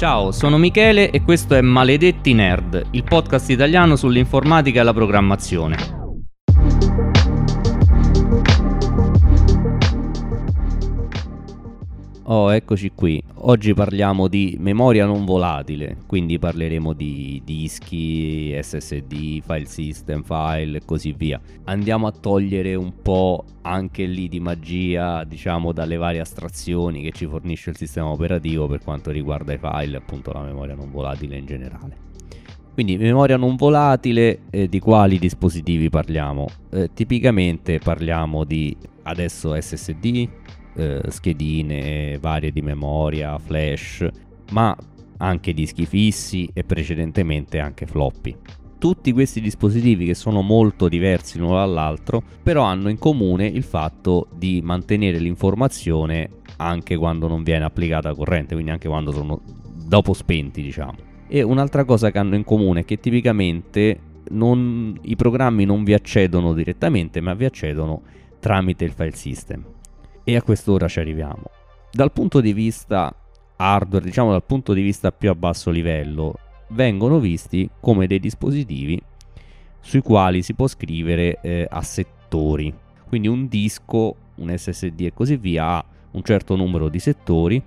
Ciao, sono Michele e questo è Maledetti Nerd, il podcast italiano sull'informatica e la programmazione. Oh, eccoci qui. Oggi parliamo di memoria non volatile, quindi parleremo di dischi, SSD, file system, file e così via. Andiamo a togliere un po' anche lì di magia, diciamo, dalle varie astrazioni che ci fornisce il sistema operativo per quanto riguarda i file, appunto la memoria non volatile in generale. Quindi memoria non volatile, eh, di quali dispositivi parliamo? Eh, tipicamente parliamo di adesso SSD, eh, schedine varie di memoria, flash, ma anche dischi fissi e precedentemente anche floppy. Tutti questi dispositivi che sono molto diversi l'uno dall'altro, però hanno in comune il fatto di mantenere l'informazione anche quando non viene applicata corrente, quindi anche quando sono dopo spenti, diciamo. E un'altra cosa che hanno in comune è che tipicamente non, i programmi non vi accedono direttamente, ma vi accedono tramite il file system e a quest'ora ci arriviamo. Dal punto di vista hardware, diciamo dal punto di vista più a basso livello, vengono visti come dei dispositivi sui quali si può scrivere eh, a settori. Quindi un disco, un SSD e così via ha un certo numero di settori.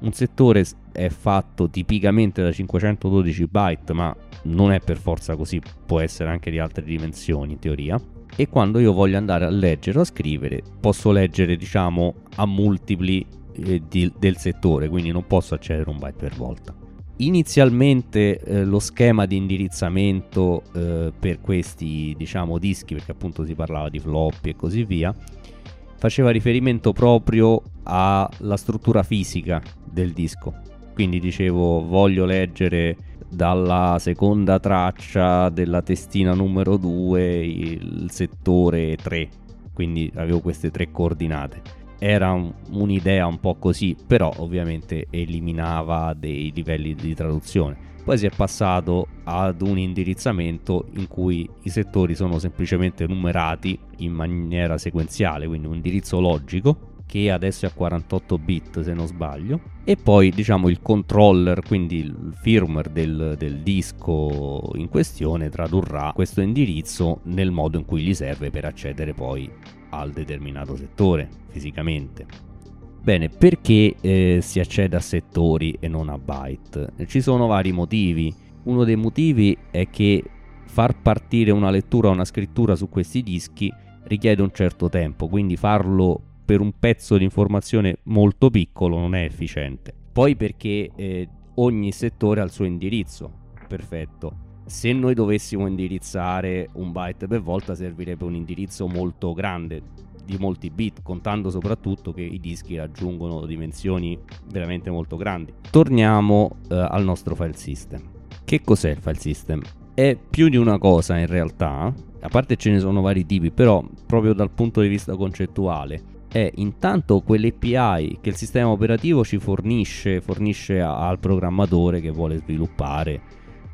Un settore è fatto tipicamente da 512 byte, ma non è per forza così, può essere anche di altre dimensioni in teoria e quando io voglio andare a leggere o a scrivere posso leggere diciamo a multipli eh, di, del settore quindi non posso accedere un byte per volta. Inizialmente eh, lo schema di indirizzamento eh, per questi diciamo dischi perché appunto si parlava di floppy e così via faceva riferimento proprio alla struttura fisica del disco. Quindi dicevo voglio leggere dalla seconda traccia della testina numero 2 il settore 3 quindi avevo queste tre coordinate. Era un, un'idea un po' così però ovviamente eliminava dei livelli di traduzione. Poi si è passato ad un indirizzamento in cui i settori sono semplicemente numerati in maniera sequenziale quindi un indirizzo logico che adesso è a 48 bit se non sbaglio. E poi diciamo il controller quindi il firmware del, del, disco in questione tradurrà questo indirizzo nel modo in cui gli serve per accedere poi al determinato settore fisicamente. Bene perché eh, si accede a settori e non a byte? Ci sono vari motivi. Uno dei motivi è che far partire una lettura o una scrittura su questi dischi richiede un certo tempo quindi farlo per un pezzo di informazione molto piccolo non è efficiente. Poi perché eh, ogni settore ha il suo indirizzo, perfetto. Se noi dovessimo indirizzare un byte per volta servirebbe un indirizzo molto grande, di molti bit, contando soprattutto che i dischi raggiungono dimensioni veramente molto grandi. Torniamo eh, al nostro file system. Che cos'è il file system? È più di una cosa in realtà, a parte ce ne sono vari tipi, però proprio dal punto di vista concettuale è intanto quell'API che il sistema operativo ci fornisce, fornisce al programmatore che vuole sviluppare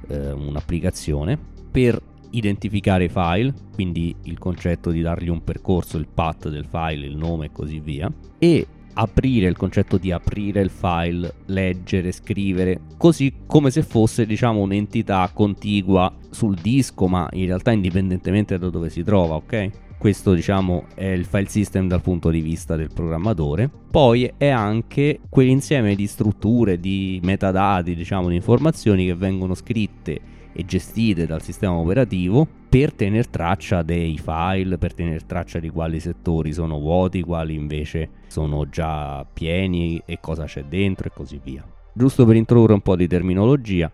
eh, un'applicazione per identificare i file, quindi il concetto di dargli un percorso, il path del file, il nome e così via, e aprire il concetto di aprire il file, leggere, scrivere, così come se fosse diciamo un'entità contigua sul disco, ma in realtà indipendentemente da dove si trova, ok? Questo diciamo è il file system dal punto di vista del programmatore. Poi è anche quell'insieme di strutture, di metadati, diciamo di informazioni che vengono scritte e gestite dal sistema operativo per tenere traccia dei file, per tenere traccia di quali settori sono vuoti, quali invece sono già pieni e cosa c'è dentro e così via. Giusto per introdurre un po' di terminologia,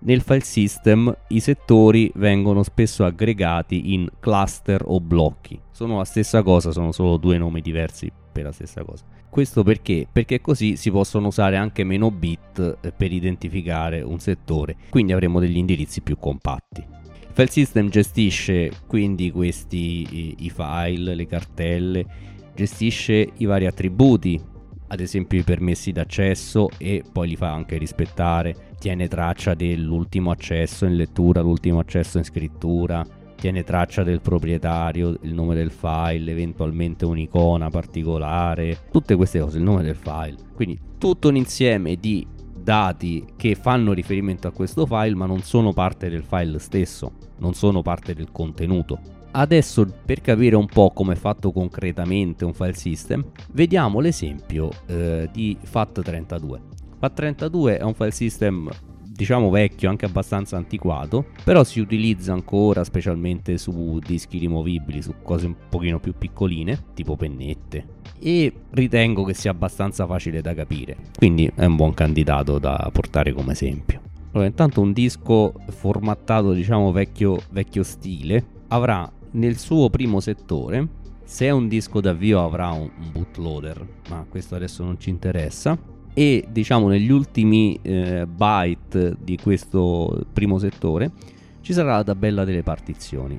nel file system i settori vengono spesso aggregati in cluster o blocchi. Sono la stessa cosa, sono solo due nomi diversi per la stessa cosa. Questo perché? Perché così si possono usare anche meno bit eh, per identificare un settore, quindi avremo degli indirizzi più compatti. Il file system gestisce quindi questi i file, le cartelle, gestisce i vari attributi, ad esempio i permessi d'accesso e poi li fa anche rispettare tiene traccia dell'ultimo accesso in lettura, l'ultimo accesso in scrittura, tiene traccia del proprietario, il nome del file, eventualmente un'icona particolare, tutte queste cose, il nome del file. Quindi tutto un insieme di dati che fanno riferimento a questo file ma non sono parte del file stesso, non sono parte del contenuto. Adesso per capire un po' come è fatto concretamente un file system, vediamo l'esempio eh, di FAT32. FAT32 è un file system diciamo vecchio, anche abbastanza antiquato, però si utilizza ancora specialmente su dischi rimovibili, su cose un pochino più piccoline, tipo pennette, e ritengo che sia abbastanza facile da capire, quindi è un buon candidato da portare come esempio. Allora, intanto un disco formattato, diciamo vecchio, vecchio stile, avrà nel suo primo settore se è un disco d'avvio avrà un bootloader, ma questo adesso non ci interessa e diciamo negli ultimi eh, byte di questo primo settore ci sarà la tabella delle partizioni.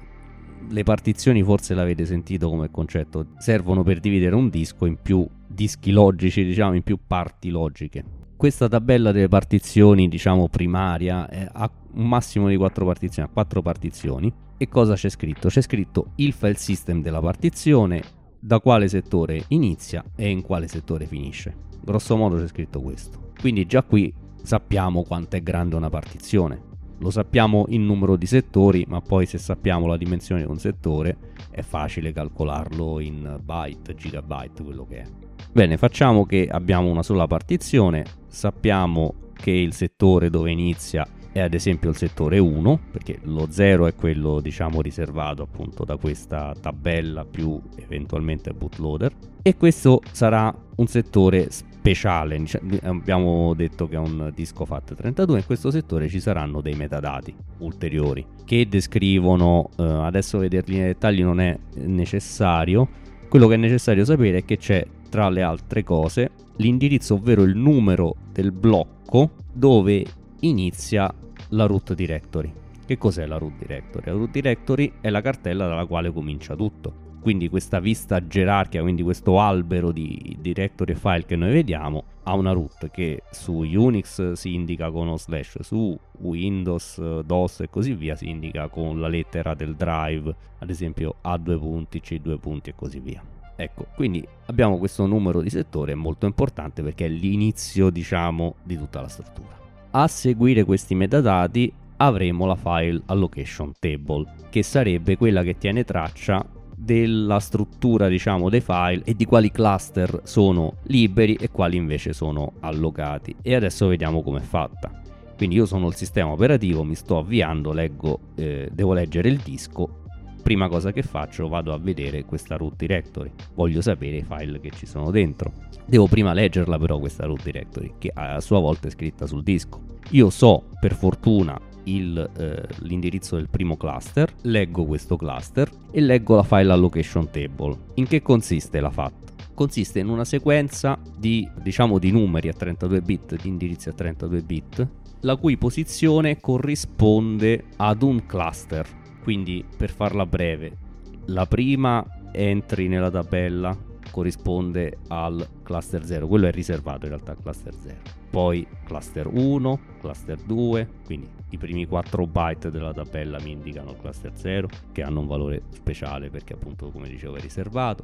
Le partizioni forse l'avete sentito come concetto, servono per dividere un disco in più dischi logici, diciamo in più parti logiche. Questa tabella delle partizioni, diciamo primaria, eh, ha un massimo di 4 partizioni, ha 4 partizioni. E cosa c'è scritto? C'è scritto il file system della partizione, da quale settore inizia e in quale settore finisce. Grosso modo c'è scritto questo. Quindi già qui sappiamo quanto è grande una partizione. Lo sappiamo in numero di settori, ma poi se sappiamo la dimensione di un settore è facile calcolarlo in byte, gigabyte, quello che è. Bene, facciamo che abbiamo una sola partizione, sappiamo che il settore dove inizia è ad esempio il settore 1, perché lo 0 è quello diciamo riservato appunto da questa tabella più eventualmente bootloader. E questo sarà un settore speciale, abbiamo detto che è un disco FAT32, in questo settore ci saranno dei metadati ulteriori che descrivono, eh, adesso vederli nei dettagli non è necessario, quello che è necessario sapere è che c'è tra le altre cose l'indirizzo ovvero il numero del blocco dove inizia la root directory. Che cos'è la root directory? La root directory è la cartella dalla quale comincia tutto. Quindi questa vista gerarchica, quindi questo albero di directory file che noi vediamo, ha una root che su Unix si indica con uno slash, su Windows, DOS e così via si indica con la lettera del drive, ad esempio A due punti, C due punti e così via. Ecco, quindi abbiamo questo numero di settore molto importante perché è l'inizio, diciamo, di tutta la struttura. A seguire questi metadati avremo la file allocation table, che sarebbe quella che tiene traccia della struttura diciamo dei file e di quali cluster sono liberi e quali invece sono allocati. E adesso vediamo com'è fatta. Quindi io sono il sistema operativo mi sto avviando leggo eh, devo leggere il disco prima cosa che faccio vado a vedere questa root directory voglio sapere i file che ci sono dentro devo prima leggerla però questa root directory che a sua volta è scritta sul disco io so per fortuna il, eh, l'indirizzo del primo cluster, leggo questo cluster e leggo la file allocation table. In che consiste la FAT? Consiste in una sequenza di, diciamo, di numeri a 32 bit, di indirizzi a 32 bit, la cui posizione corrisponde ad un cluster. Quindi, per farla breve, la prima entry nella tabella corrisponde al cluster 0, quello è riservato in realtà al cluster 0. Poi cluster 1, cluster 2, quindi i primi 4 byte della tabella mi indicano il cluster 0 che hanno un valore speciale perché appunto come dicevo è riservato.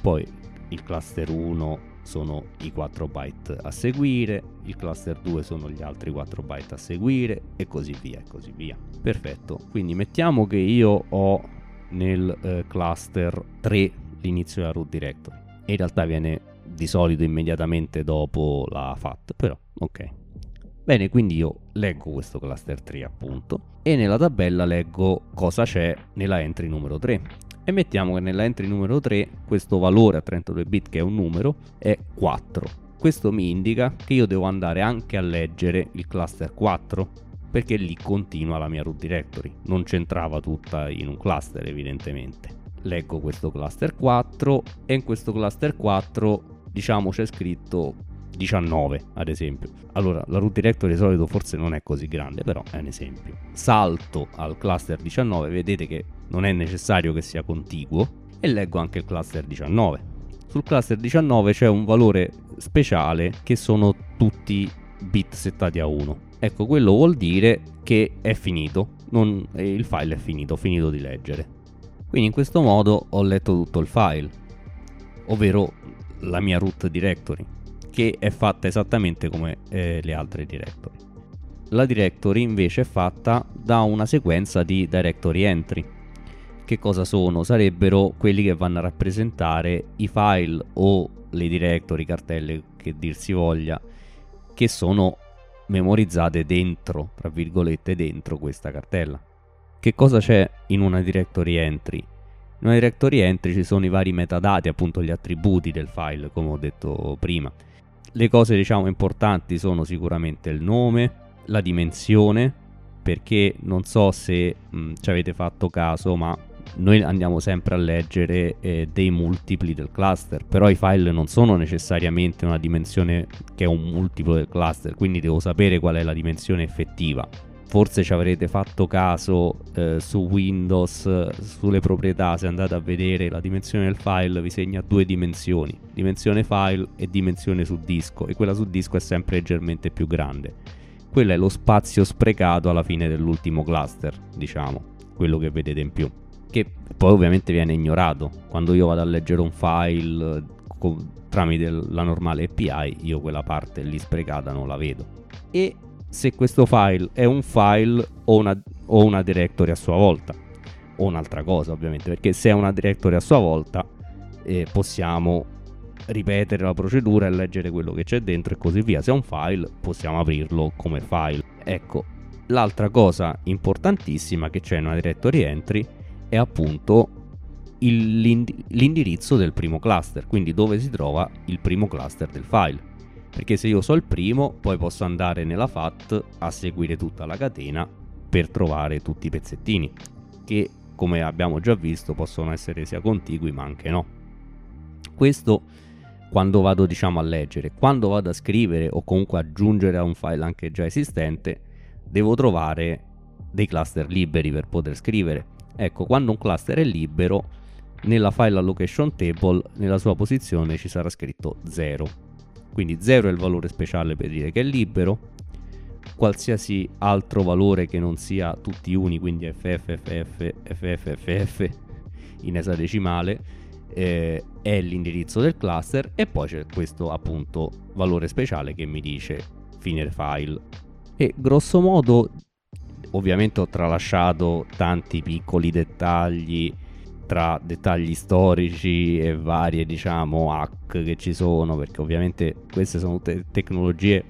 Poi il cluster 1 sono i 4 byte a seguire, il cluster 2 sono gli altri 4 byte a seguire e così via e così via. Perfetto, quindi mettiamo che io ho nel eh, cluster 3 l'inizio della root directory. in realtà viene di solito immediatamente dopo la FAT, però ok. Bene, quindi io leggo questo cluster 3 appunto e nella tabella leggo cosa c'è nella entry numero 3. E mettiamo che nella entry numero 3 questo valore a 32 bit che è un numero è 4. Questo mi indica che io devo andare anche a leggere il cluster 4 perché lì continua la mia root directory, non c'entrava tutta in un cluster evidentemente leggo questo cluster 4 e in questo cluster 4 diciamo c'è scritto 19 ad esempio. Allora la root directory di solito forse non è così grande però è un esempio. Salto al cluster 19 vedete che non è necessario che sia contiguo e leggo anche il cluster 19 sul cluster 19 c'è un valore speciale che sono tutti bit settati a 1 ecco quello vuol dire che è finito. Non, il file è finito ho finito di leggere. Quindi in questo modo ho letto tutto il file, ovvero la mia root directory. Che è fatta esattamente come eh, le altre directory. La directory invece è fatta da una sequenza di directory entry. Che cosa sono? Sarebbero quelli che vanno a rappresentare i file o le directory, cartelle che dir si voglia, che sono memorizzate dentro, tra virgolette, dentro questa cartella. Che cosa c'è in una directory entry? In una directory entry ci sono i vari metadati, appunto gli attributi del file, come ho detto prima. Le cose diciamo importanti sono sicuramente il nome, la dimensione, perché non so se mh, ci avete fatto caso, ma noi andiamo sempre a leggere eh, dei multipli del cluster, però i file non sono necessariamente una dimensione che è un multiplo del cluster, quindi devo sapere qual è la dimensione effettiva. Forse ci avrete fatto caso eh, su Windows, sulle proprietà, se andate a vedere la dimensione del file vi segna due dimensioni, dimensione file e dimensione su disco, e quella su disco è sempre leggermente più grande. Quello è lo spazio sprecato alla fine dell'ultimo cluster, diciamo, quello che vedete in più che poi ovviamente viene ignorato. Quando io vado a leggere un file con, tramite la normale API, io quella parte lì sprecata non la vedo. E se questo file è un file o una, o una directory a sua volta, o un'altra cosa ovviamente, perché se è una directory a sua volta eh, possiamo ripetere la procedura e leggere quello che c'è dentro e così via. Se è un file possiamo aprirlo come file. Ecco, l'altra cosa importantissima che c'è in una directory entry è appunto il, l'indirizzo del primo cluster, quindi dove si trova il primo cluster del file. Perché se io so il primo, poi posso andare nella FAT a seguire tutta la catena per trovare tutti i pezzettini, che come abbiamo già visto possono essere sia contigui ma anche no. Questo quando vado diciamo a leggere, quando vado a scrivere o comunque aggiungere a un file anche già esistente, devo trovare dei cluster liberi per poter scrivere Ecco, quando un cluster è libero, nella file allocation table, nella sua posizione ci sarà scritto 0. Quindi 0 è il valore speciale per dire che è libero. Qualsiasi altro valore che non sia tutti uni, quindi FFFF, FFFF in esadecimale, eh, è l'indirizzo del cluster e poi c'è questo appunto valore speciale che mi dice fine file. E grosso modo Ovviamente ho tralasciato tanti piccoli dettagli tra dettagli storici e varie diciamo hack che ci sono perché ovviamente queste sono tutte tecnologie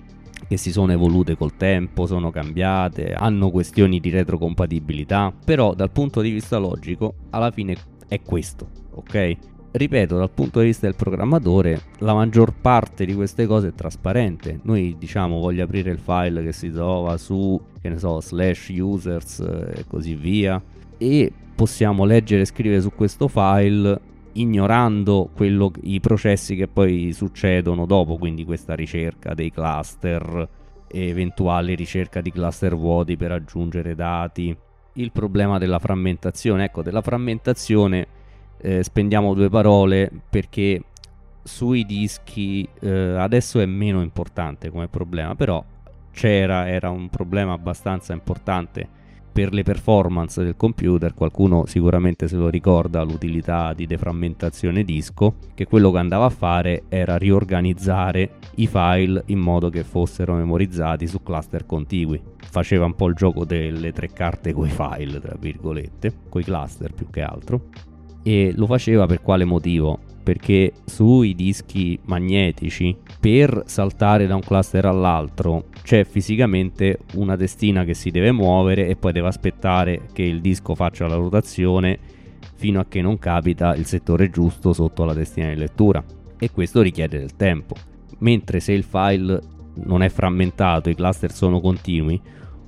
che si sono evolute col tempo, sono cambiate, hanno questioni di retrocompatibilità, però dal punto di vista logico alla fine è questo, ok? ripeto, dal punto di vista del programmatore, la maggior parte di queste cose è trasparente. Noi diciamo voglio aprire il file che si trova su, che ne so, slash users e così via, e possiamo leggere e scrivere su questo file ignorando quello, i processi che poi succedono dopo, quindi questa ricerca dei cluster, eventuale ricerca di cluster vuoti per aggiungere dati. Il problema della frammentazione, ecco, della frammentazione eh, spendiamo due parole perché sui dischi eh, adesso è meno importante come problema, però c'era, era un problema abbastanza importante per le performance del computer, qualcuno sicuramente se lo ricorda l'utilità di deframmentazione disco, che quello che andava a fare era riorganizzare i file in modo che fossero memorizzati su cluster contigui. Faceva un po' il gioco delle tre carte coi file, tra virgolette, coi cluster più che altro e lo faceva per quale motivo? Perché sui dischi magnetici per saltare da un cluster all'altro c'è fisicamente una testina che si deve muovere e poi deve aspettare che il disco faccia la rotazione fino a che non capita il settore giusto sotto la testina di lettura e questo richiede del tempo. Mentre se il file non è frammentato, i cluster sono continui,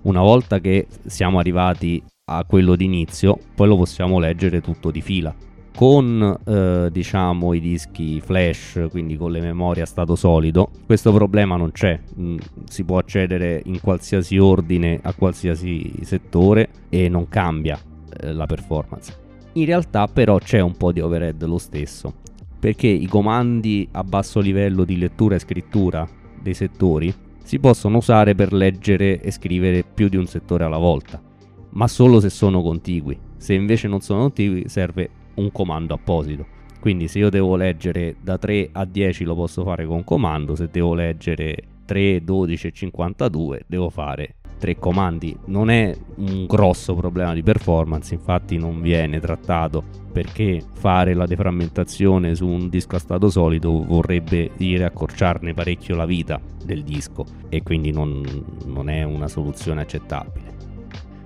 una volta che siamo arrivati a quello d'inizio, poi lo possiamo leggere tutto di fila. Con eh, diciamo i dischi flash, quindi con le memorie a stato solido, questo problema non c'è. Mm, si può accedere in qualsiasi ordine a qualsiasi settore e non cambia eh, la performance. In realtà però c'è un po' di overhead lo stesso, perché i comandi a basso livello di lettura e scrittura dei settori si possono usare per leggere e scrivere più di un settore alla volta ma solo se sono contigui. Se invece non sono contigui serve un comando apposito. Quindi se io devo leggere da 3 a 10 lo posso fare con comando, se devo leggere 3, 12 e 52 devo fare tre comandi. Non è un grosso problema di performance, infatti non viene trattato perché fare la deframmentazione su un disco a stato solido vorrebbe dire accorciarne parecchio la vita del disco e quindi non, non è una soluzione accettabile.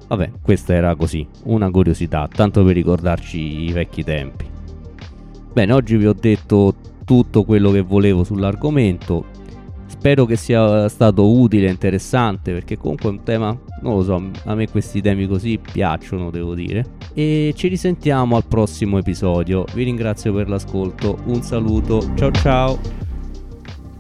Vabbè, questa era così, una curiosità, tanto per ricordarci i vecchi tempi. Bene, oggi vi ho detto tutto quello che volevo sull'argomento. Spero che sia stato utile e interessante perché comunque è un tema, non lo so, a me questi temi così piacciono, devo dire. E ci risentiamo al prossimo episodio. Vi ringrazio per l'ascolto, un saluto, ciao ciao.